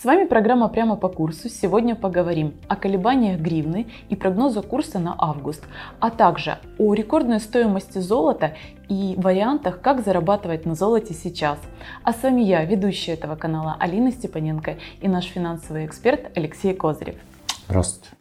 С вами программа «Прямо по курсу». Сегодня поговорим о колебаниях гривны и прогноза курса на август, а также о рекордной стоимости золота и вариантах, как зарабатывать на золоте сейчас. А с вами я, ведущая этого канала Алина Степаненко и наш финансовый эксперт Алексей Козырев. Здравствуйте.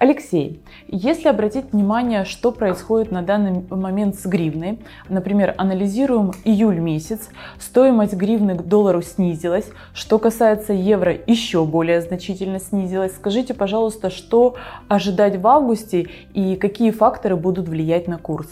Алексей, если обратить внимание, что происходит на данный момент с гривной, например, анализируем июль месяц, стоимость гривны к доллару снизилась, что касается евро, еще более значительно снизилась. Скажите, пожалуйста, что ожидать в августе и какие факторы будут влиять на курс?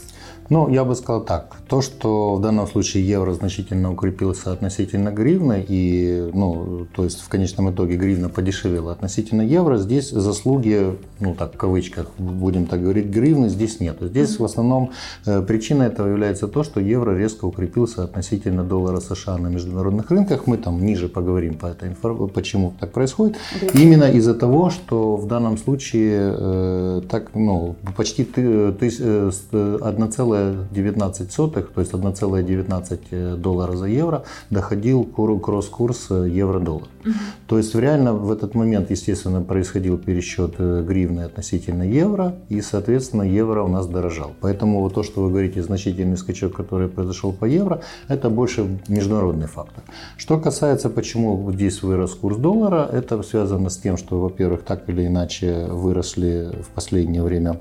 Ну, я бы сказал так. То, что в данном случае евро значительно укрепился относительно гривны, и, ну, то есть в конечном итоге гривна подешевела относительно евро, здесь заслуги, ну, так, в кавычках, будем так говорить, гривны здесь нет. Здесь в основном э, причина этого является то, что евро резко укрепился относительно доллара США на международных рынках. Мы там ниже поговорим по этой информации, почему так происходит. Да. Именно из-за того, что в данном случае э, так, ну, почти ты, ты, э, 1,1 1,19, то есть 1,19 э, доллара за евро, доходил кросс-курс э, евро-доллар. Угу. То есть реально в этот момент, естественно, происходил пересчет э, гривны относительно евро, и, соответственно, евро у нас дорожал. Поэтому вот то, что вы говорите, значительный скачок, который произошел по евро, это больше международный фактор. Что касается, почему здесь вырос курс доллара, это связано с тем, что, во-первых, так или иначе выросли в последнее время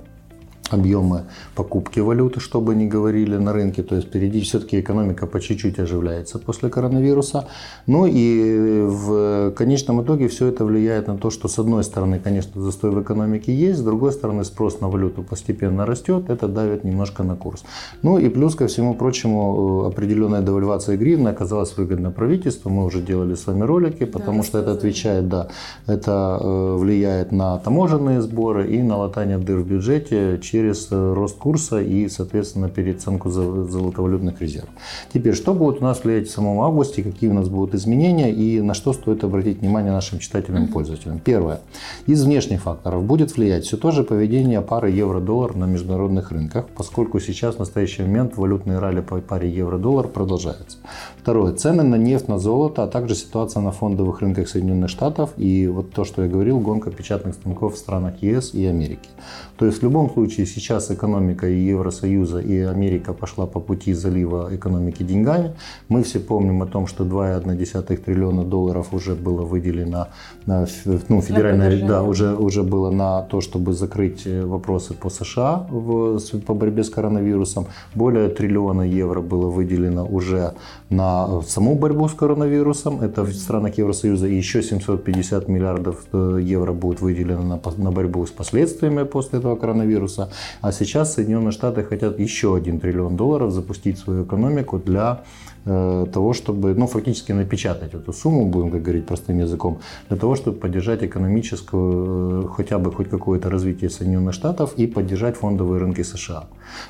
объемы покупки валюты, чтобы не говорили на рынке. То есть впереди все-таки экономика по чуть-чуть оживляется после коронавируса. Ну и в конечном итоге все это влияет на то, что с одной стороны, конечно, застой в экономике есть, с другой стороны спрос на валюту постепенно растет, это давит немножко на курс. Ну и плюс ко всему прочему определенная девальвация гривны оказалась выгодна правительству. Мы уже делали с вами ролики, потому да, что это отвечает, да, это э, влияет на таможенные сборы и на латание дыр в бюджете через э, рост курса и, соответственно, переоценку золотовалютных резервов. Теперь, что будет у нас влиять в самом августе, какие у нас будут изменения и на что стоит обратить внимание нашим читателям и пользователям. Первое. Из внешних факторов будет влиять все то же поведение пары евро-доллар на международных рынках, поскольку сейчас в настоящий момент валютный ралли по паре евро-доллар продолжается. Второе. Цены на нефть, на золото, а также ситуация на фондовых рынках Соединенных Штатов и вот то, что я говорил, гонка печатных станков в странах ЕС и Америки. То есть в любом случае сейчас экономика и Евросоюза, и Америка пошла по пути залива экономики деньгами. Мы все помним о том, что 2,1 триллиона долларов уже было выделено, на, ну, федеральное, да, уже, уже было на то, чтобы закрыть э, вопросы по США в, по борьбе с коронавирусом. Более триллиона евро было выделено уже на саму борьбу с коронавирусом. Это в странах Евросоюза. И еще 750 миллиардов э, евро будет выделено на, на борьбу с последствиями после этого коронавируса. А сейчас Соединенные Штаты хотят еще 1 триллион долларов запустить свою экономику для Э, того, чтобы, ну, фактически напечатать эту сумму, будем как говорить простым языком, для того, чтобы поддержать экономическую, э, хотя бы хоть какое-то развитие Соединенных Штатов и поддержать фондовые рынки США.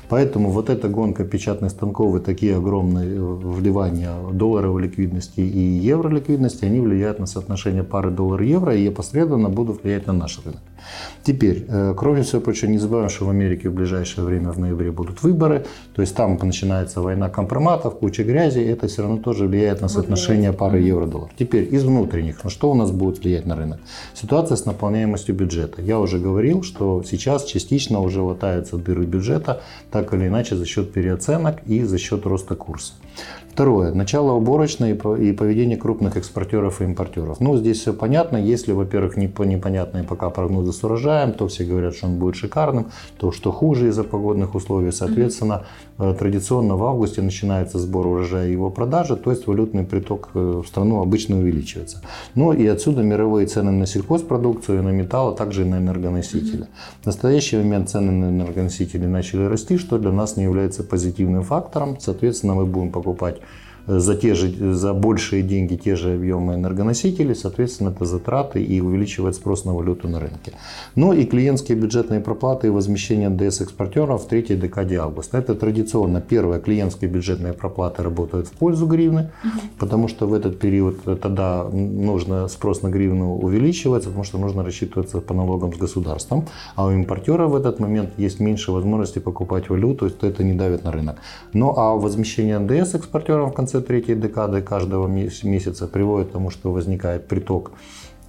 Поэтому вот эта гонка печатных станков и такие огромные э, вливания долларовой ликвидности и евро ликвидности, они влияют на соотношение пары доллар-евро и опосредованно будут влиять на наш рынок. Теперь, кроме всего прочего, не забываем, что в Америке в ближайшее время в ноябре будут выборы, то есть там начинается война компроматов, куча грязи, это все равно тоже влияет на соотношение пары евро-доллар. Теперь из внутренних, на что у нас будет влиять на рынок? Ситуация с наполняемостью бюджета. Я уже говорил, что сейчас частично уже латаются дыры бюджета, так или иначе за счет переоценок и за счет роста курса. Второе. Начало уборочной и поведение крупных экспортеров и импортеров. Ну, здесь все понятно. Если, во-первых, непонятные пока прогнозы с урожаем, то все говорят, что он будет шикарным, то что хуже из-за погодных условий. Соответственно, mm-hmm. традиционно в августе начинается сбор урожая и его продажа, то есть валютный приток э, в страну обычно увеличивается. Ну и отсюда мировые цены на сельхозпродукцию, на металл, а также и на энергоносители. В настоящий момент цены на энергоносители начали расти, что для нас не является позитивным фактором. Соответственно, мы будем покупать за, те же, за большие деньги те же объемы энергоносителей, соответственно, это затраты и увеличивает спрос на валюту на рынке. Ну и клиентские бюджетные проплаты и возмещение НДС экспортеров в третьей декаде августа. Это традиционно первое, клиентские бюджетные проплаты работают в пользу гривны, потому что в этот период тогда нужно спрос на гривну увеличивается, потому что нужно рассчитываться по налогам с государством, а у импортера в этот момент есть меньше возможности покупать валюту, то это не давит на рынок. Ну а возмещение НДС экспортерам в конце третьей декады каждого месяца приводит к тому, что возникает приток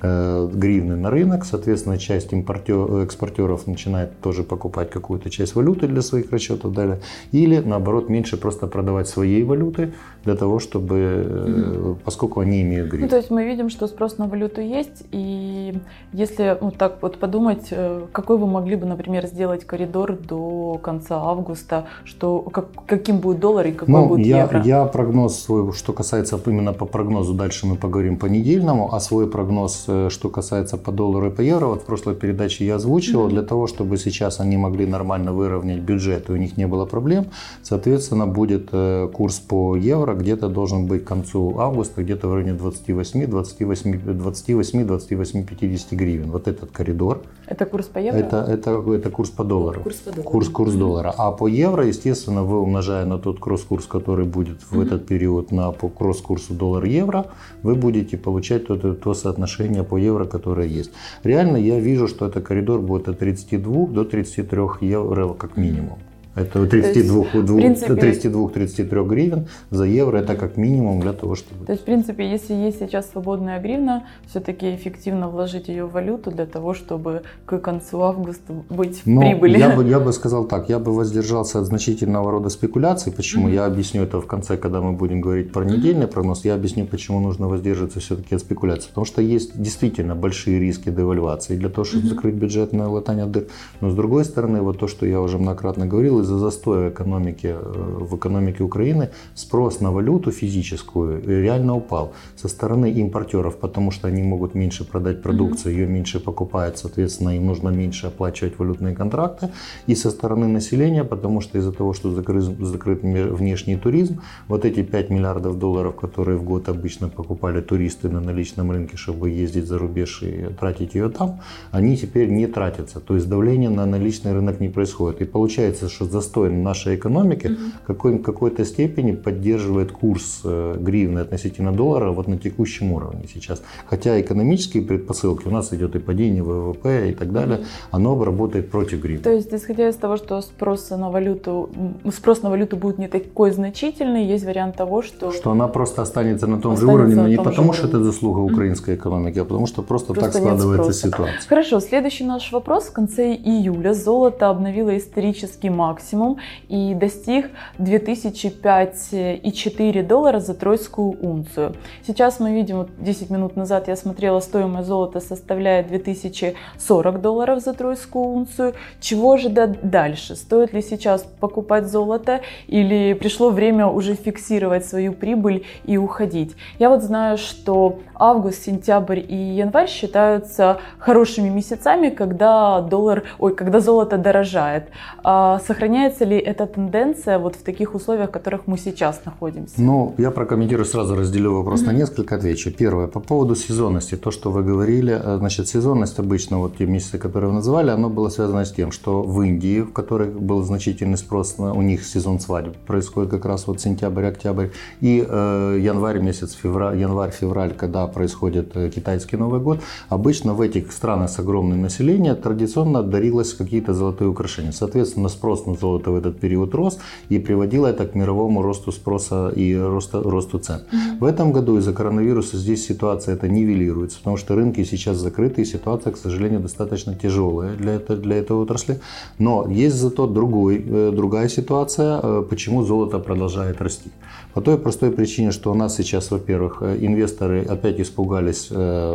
гривны на рынок, соответственно, часть импортер, экспортеров начинает тоже покупать какую-то часть валюты для своих расчетов далее, или наоборот меньше просто продавать своей валюты для того, чтобы, mm поскольку они имеют гривну. Ну, то есть мы видим, что спрос на валюту есть, и если вот так вот подумать, э, какой вы могли бы, например, сделать коридор до конца августа, что как, каким будет доллар и какой ну, будет я, евро? Я прогноз свой, что касается именно по прогнозу, дальше мы поговорим по недельному, а свой прогноз Э, что касается по доллару и по евро, вот в прошлой передаче я озвучивал, mm-hmm. для того, чтобы сейчас они могли нормально выровнять бюджет, и у них не было проблем, соответственно, будет э, курс по евро где-то должен быть к концу августа, где-то в районе 28, 28, 28, 28, 50 гривен. Вот этот коридор. Это курс по евро? Это, это, это курс по доллару. Курс по доллару. Курс, курс mm-hmm. доллара. А по евро, естественно, вы умножая на тот кросс-курс, который будет в mm-hmm. этот период на по кросс-курсу доллар-евро, вы будете получать то, то, то соотношение по евро, которое есть. Реально я вижу, что этот коридор будет от 32 до 33 евро как минимум. Это 32-33 гривен за евро, это как минимум для того, чтобы... То есть, в принципе, если есть сейчас свободная гривна, все-таки эффективно вложить ее в валюту для того, чтобы к концу августа быть в прибыли. Я бы, я бы сказал так, я бы воздержался от значительного рода спекуляций. Почему? Mm-hmm. Я объясню это в конце, когда мы будем говорить про недельный прогноз. Я объясню, почему нужно воздерживаться все-таки от спекуляций. Потому что есть действительно большие риски девальвации для того, чтобы mm-hmm. закрыть бюджетное латание дыр. Но с другой стороны, вот то, что я уже многократно говорил, из-за застоя экономики, э, в экономике Украины спрос на валюту физическую реально упал со стороны импортеров, потому что они могут меньше продать продукцию, ее меньше покупают, соответственно, им нужно меньше оплачивать валютные контракты. И со стороны населения, потому что из-за того, что закрыт, закрыт внешний туризм, вот эти 5 миллиардов долларов, которые в год обычно покупали туристы на наличном рынке, чтобы ездить за рубеж и тратить ее там, они теперь не тратятся. То есть давление на наличный рынок не происходит. И получается, что застой нашей экономики угу. какой, какой-то степени поддерживает курс э, гривны относительно доллара вот на текущем уровне сейчас. Хотя экономические предпосылки, у нас идет и падение ВВП и так далее, оно работает против гривны. То есть, исходя из того, что спрос на валюту, спрос на валюту будет не такой значительный, есть вариант того, что... Что она просто останется на том останется же уровне, но не потому, что это заслуга украинской экономики, а потому что просто, просто так складывается ситуация. Хорошо, следующий наш вопрос. В конце июля золото обновило исторический максимум максимум и достиг 2005,4 доллара за тройскую унцию. Сейчас мы видим, вот 10 минут назад я смотрела, стоимость золота составляет 2040 долларов за тройскую унцию. Чего же дальше? Стоит ли сейчас покупать золото или пришло время уже фиксировать свою прибыль и уходить? Я вот знаю, что август, сентябрь и январь считаются хорошими месяцами, когда доллар, ой, когда золото дорожает. А сохраняет Меняется ли эта тенденция вот в таких условиях, в которых мы сейчас находимся? Ну, я прокомментирую сразу, разделю вопрос mm-hmm. на несколько, отвечу. Первое, по поводу сезонности. То, что вы говорили, э, значит, сезонность обычно, вот те месяцы, которые вы называли, оно было связано с тем, что в Индии, в которой был значительный спрос, на, у них сезон свадеб происходит как раз вот сентябрь, октябрь, и э, январь месяц, февраль, январь-февраль, когда происходит э, китайский Новый год, обычно в этих странах с огромным населением традиционно дарилось какие-то золотые украшения. Соответственно, спрос на золото в этот период рос и приводило это к мировому росту спроса и росту, росту цен. В этом году из-за коронавируса здесь ситуация это нивелируется, потому что рынки сейчас закрыты и ситуация, к сожалению, достаточно тяжелая для, это, для этой отрасли. Но есть зато другой, э, другая ситуация, э, почему золото продолжает расти. По той простой причине, что у нас сейчас, во-первых, э, инвесторы опять испугались.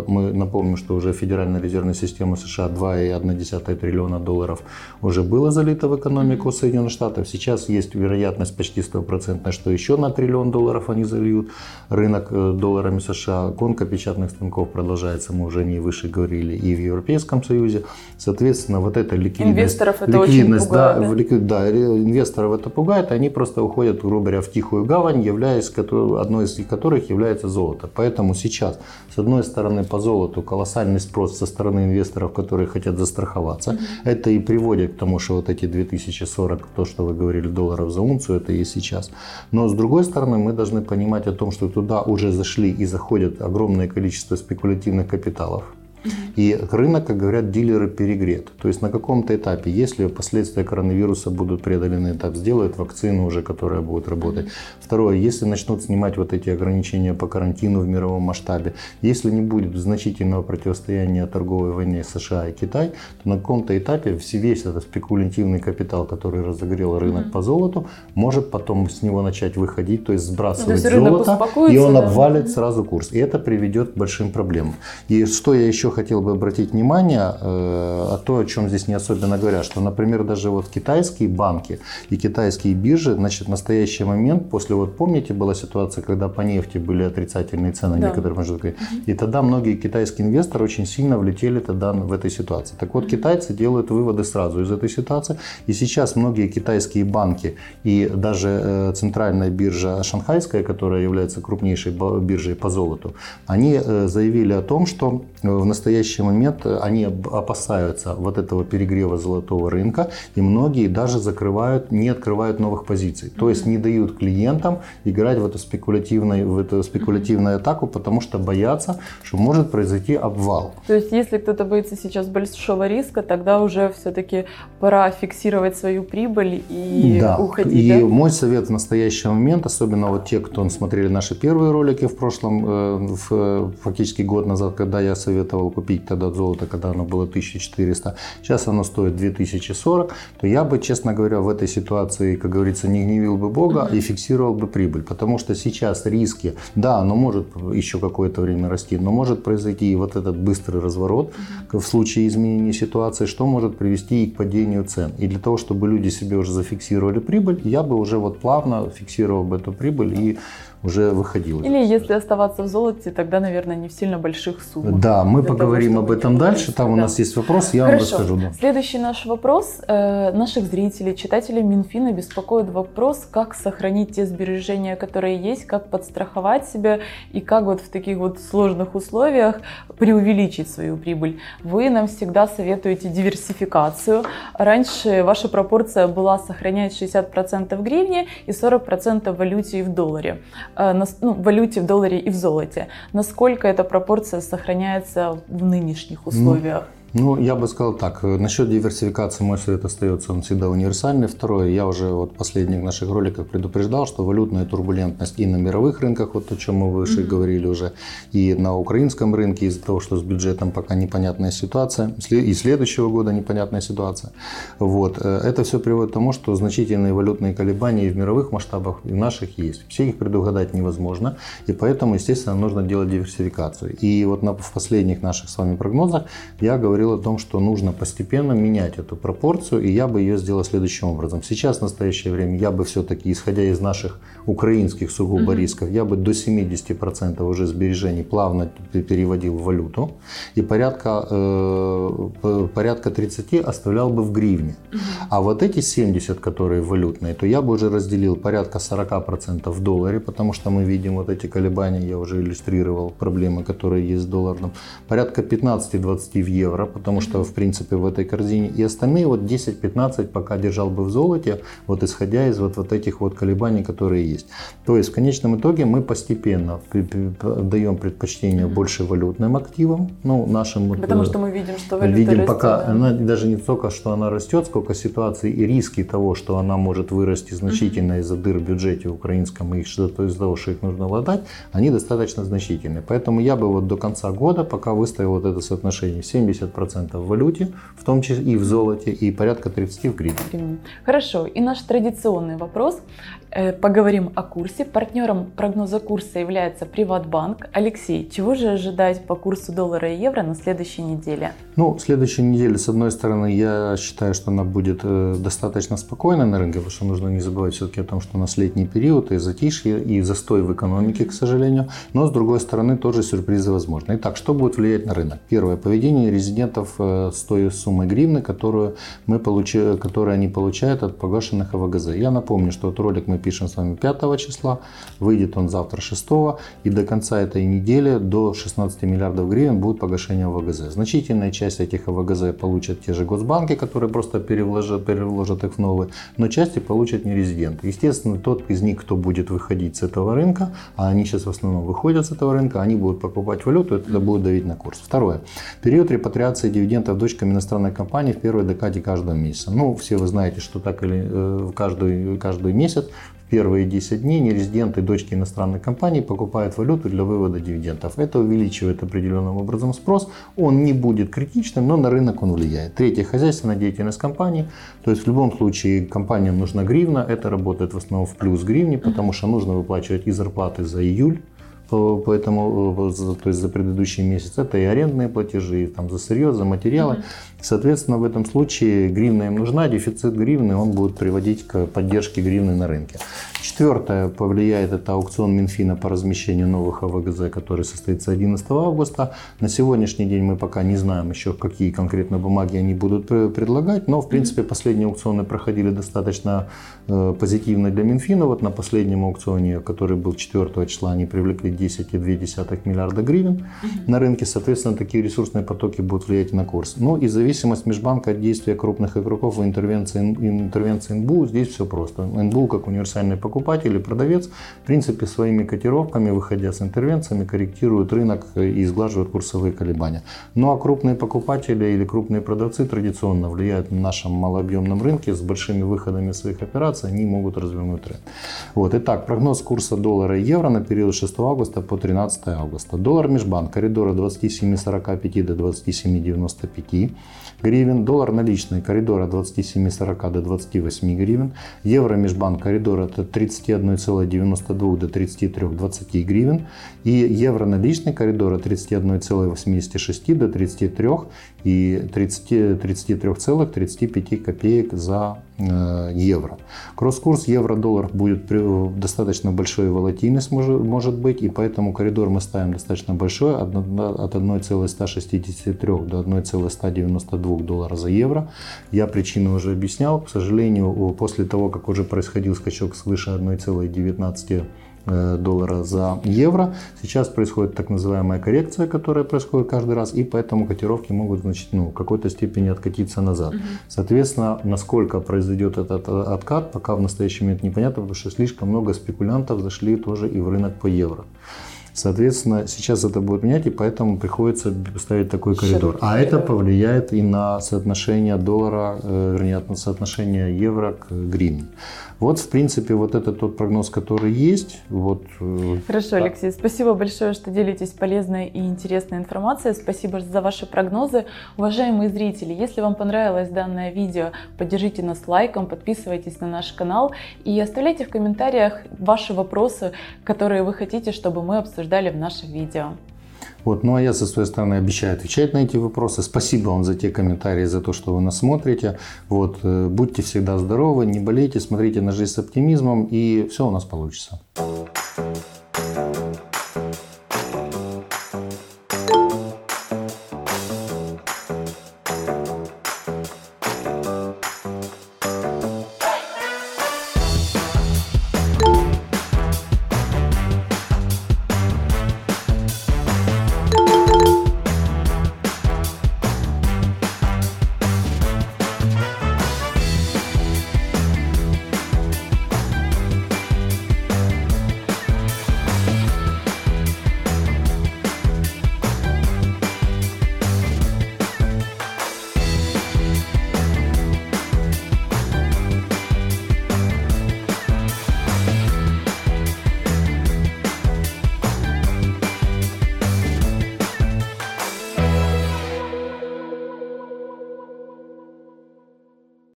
Мы напомним, что уже Федеральная резервная система США 2,1 триллиона долларов уже было залито в экономику Соединенных Штатов. Сейчас есть вероятность почти стопроцентная, что еще на триллион долларов они зальют рынок э, долларами США. Гонка печатных станков продолжается, мы уже не выше говорили, и в Европейском Союзе. Соответственно, вот эта ликвидность, инвесторов это ликвидность очень пугает, да, да? ликвид- да, инвесторов это пугает, они просто уходят, грубо говоря, в тихую гавань, являясь одной из которых является золото. Поэтому сейчас, с одной стороны, по золоту колоссальный спрос со стороны инвесторов, которые хотят застраховаться. Это и приводит к тому, что вот эти 2040, то, что вы говорили, долларов за унцию, это и сейчас. Но с другой стороны, мы должны понимать о том, что туда уже зашли и заходят огромное количество спекулятивных капиталов. И рынок, как говорят, дилеры перегрет. То есть на каком-то этапе, если последствия коронавируса будут преодолены, так сделают вакцину уже, которая будет работать. Второе, если начнут снимать вот эти ограничения по карантину в мировом масштабе, если не будет значительного противостояния торговой войне США и Китай, то на каком-то этапе все- весь этот спекулятивный капитал, который разогрел рынок по золоту, может потом с него начать выходить, то есть сбрасывать то есть золото, и он да. обвалит сразу курс. И это приведет к большим проблемам. И что я еще хотел бы обратить внимание, э, о то, о чем здесь не особенно говорят, что, например, даже вот китайские банки и китайские биржи, значит, в настоящий момент, после, вот помните, была ситуация, когда по нефти были отрицательные цены Да. некоторых маршрутов, и тогда многие китайские инвесторы очень сильно влетели тогда в этой ситуации. Так вот, китайцы делают выводы сразу из этой ситуации, и сейчас многие китайские банки и даже э, центральная биржа шанхайская, которая является крупнейшей биржей по золоту, они э, заявили о том, что в настоящий момент э, они опасаются вот этого перегрева золотого рынка, и многие даже закрывают, не открывают новых позиций. То есть не дают клиентам играть в эту спекулятивную, в эту спекулятивную атаку, потому что боятся, что может произойти обвал. То есть, если кто-то боится сейчас большого риска, тогда уже все-таки пора фиксировать свою прибыль и да. уходить. И да? мой совет в настоящий момент, особенно вот те, кто смотрели наши первые ролики в прошлом, э, в, э, фактически год назад, когда я советовал купить тогда золото, когда оно было 1400, сейчас оно стоит 2040, то я бы, честно говоря, в этой ситуации, как говорится, не гневил бы Бога и фиксировал бы прибыль. Потому что сейчас риски, да, оно может еще какое-то время расти, но может произойти и вот этот быстрый разворот в случае изменения ситуации, что может привести и к падению цен. И для того, чтобы люди себе уже зафиксировали прибыль, я бы уже вот плавно фиксировал бы эту прибыль и уже выходил. из Или если оставаться в золоте, тогда, наверное, не в сильно больших суммах. Да, мы того, поговорим чтобы об этом дальше. Там у да. нас есть вопрос, я вам Хорошо. расскажу. да. Следующий наш вопрос э, наших зрителей, читателей Минфина беспокоит вопрос, как сохранить те сбережения, которые есть, как подстраховать себя и как вот в таких вот сложных условиях преувеличить свою прибыль. Вы нам всегда советуете диверсификацию. Раньше ваша пропорция была сохранять 60% в гривне и 40% в валюте и в долларе. Э, нас- ну, в валюте, в долларе и в золоте. Насколько эта пропорция сохраняется в нынешних условиях? Ну, я бы сказал так. э, Насчет диверсификации мой совет остается, он всегда универсальный. Второе, я уже вот в последних наших роликах предупреждал, что валютная турбулентность и на мировых рынках, вот о чем мы выше говорили уже, и на украинском рынке из-за того, что с бюджетом пока непонятная ситуация, и следующего года непонятная ситуация. Вот. э, Это все приводит к тому, что значительные валютные колебания и в мировых масштабах, и в наших есть. Все их предугадать невозможно, и поэтому, естественно, нужно делать диверсификацию. И вот на, в последних наших с вами прогнозах я говорил о том, что нужно постепенно менять эту пропорцию, и я бы ее сделал следующим образом. Сейчас, в настоящее время, я бы все-таки, исходя из наших украинских сугубо рисков, я бы до 70% уже сбережений плавно переводил в валюту, и порядка, э, порядка 30 оставлял бы в гривне. А вот эти 70, которые валютные, то я бы уже разделил порядка 40% в долларе, потому что мы видим вот эти колебания, я уже иллюстрировал проблемы, которые есть с долларом. Порядка 15-20 в евро, потому что, в принципе, в этой корзине. И остальные вот 10-15 пока держал бы в золоте, вот исходя из вот, вот этих вот колебаний, которые есть. То есть, в конечном итоге мы постепенно даем предпочтение больше валютным активам, ну, нашим вот, Потому э, что мы видим, что валюта Видим растет, пока, да. она даже не столько, что она растет, сколько ситуации и риски того, что она может вырасти значительно из-за дыр в бюджете украинском, и из-за того, что их нужно владать, они достаточно значительны. Поэтому я бы вот до конца года пока выставил вот это соотношение 70% в валюте, в том числе и в золоте, и порядка 30% в гривне. Хорошо. И наш традиционный вопрос. Э, поговорим о курсе. Партнером прогноза курса является Приватбанк. Алексей, чего же ожидать по курсу доллара и евро на следующей неделе? Ну, следующей неделе, с одной стороны, я считаю, что она будет э, достаточно спокойной на рынке, потому что нужно не забывать все-таки о том, что у нас летний период и затишье, и застой в экономике, к сожалению. Но, с другой стороны, тоже сюрпризы возможны. Итак, что будет влиять на рынок? Первое, поведение резидентов э, с той суммой гривны, которую, мы получи, которую они получают от погашенных АВГЗ. Я напомню, что этот ролик мы пишем с вами 5 числа, выйдет он завтра 6, и до конца этой недели до 16 миллиардов гривен будет погашение АВГЗ. Значительная часть этих АВГЗ получат те же госбанки, которые просто переложат, переложат их в новые, но части получат не резиденты. Естественно, тот из них, кто будет выходить с этого рынка, а они сейчас в основном выходят с этого рынка, они будут покупать валюту, это будет давить на курс. Второе. Период репатриации дивидендов дочками иностранной компании в первой декаде каждого месяца. Ну, все вы знаете, что так или э, каждый, каждый месяц первые 10 дней нерезиденты дочки иностранной компании покупают валюту для вывода дивидендов. Это увеличивает определенным образом спрос. Он не будет критичным, но на рынок он влияет. Третье, хозяйственная деятельность компании. То есть в любом случае компаниям нужна гривна. Это работает в основном в плюс гривни, потому что нужно выплачивать и зарплаты за июль, поэтому, э, то есть за предыдущий месяц, это и арендные платежи, и там за сырье, за материалы. Соответственно, в этом случае гривна им нужна, дефицит гривны, он будет приводить к поддержке гривны на рынке. Четвертое, повлияет это аукцион Минфина по размещению новых АВГЗ, который состоится 11 августа. На сегодняшний день мы пока не знаем еще, какие конкретно бумаги они будут предлагать, но, в принципе, последние аукционы проходили достаточно э, позитивно для Минфина. Вот на последнем аукционе, который был 4 числа, они привлекли 10,2 миллиарда гривен на рынке. Соответственно, такие ресурсные потоки будут влиять на курс. Ну и зависимость межбанка от действия крупных игроков в интервенции, интервенции НБУ, здесь все просто. НБУ как универсальный покупатель или продавец, в принципе, своими котировками, выходя с интервенциями, корректируют рынок и сглаживают курсовые колебания. Ну а крупные покупатели или крупные продавцы традиционно влияют на нашем малообъемном рынке с большими выходами своих операций, они могут развернуть тренд. Вот. Итак, прогноз курса доллара и евро на период 6 августа по 13 августа. Доллар межбанк коридора 27,45 до 27,95 гривен. Доллар наличный коридора 27,40 до 28 гривен. Евро межбанк коридора это 31,92 до 33,20 гривен. И евро наличный коридора 31,86 до 33 и 33,35 копеек за евро. Кросс-курс евро-доллар будет достаточно большой волатильность может, может быть, и поэтому коридор мы ставим достаточно большой, от 1,163 до 1,192 доллара за евро. Я причину уже объяснял. К сожалению, после того, как уже происходил скачок свыше 1,19 Э, доллара за евро. Сейчас происходит так называемая коррекция, которая происходит каждый раз, и поэтому котировки могут значит, ну, в какой-то степени откатиться назад. Угу. Соответственно, насколько произойдет этот э, откат, пока в настоящий момент непонятно, потому что слишком много спекулянтов зашли тоже и в рынок по евро. Соответственно, сейчас это будет менять, и поэтому приходится ставить такой коридор. А это повлияет и на соотношение доллара, э, вернее, на соотношение евро к гривне. Вот, в принципе, вот это тот прогноз, который есть. Вот, э, Хорошо, Алексей, спасибо большое, что делитесь полезной и интересной информацией. Спасибо за ваши прогнозы. Уважаемые зрители, если вам понравилось данное видео, поддержите нас лайком, подписывайтесь на наш канал и оставляйте в комментариях ваши вопросы, которые вы хотите, чтобы мы обсуждали в нашем видео. Вот, ну а я со своей стороны обещаю отвечать на эти вопросы. Спасибо вам за те комментарии, за то, что вы нас смотрите. Вот, э, будьте всегда здоровы, не болейте, смотрите на жизнь с оптимизмом, и все у нас получится.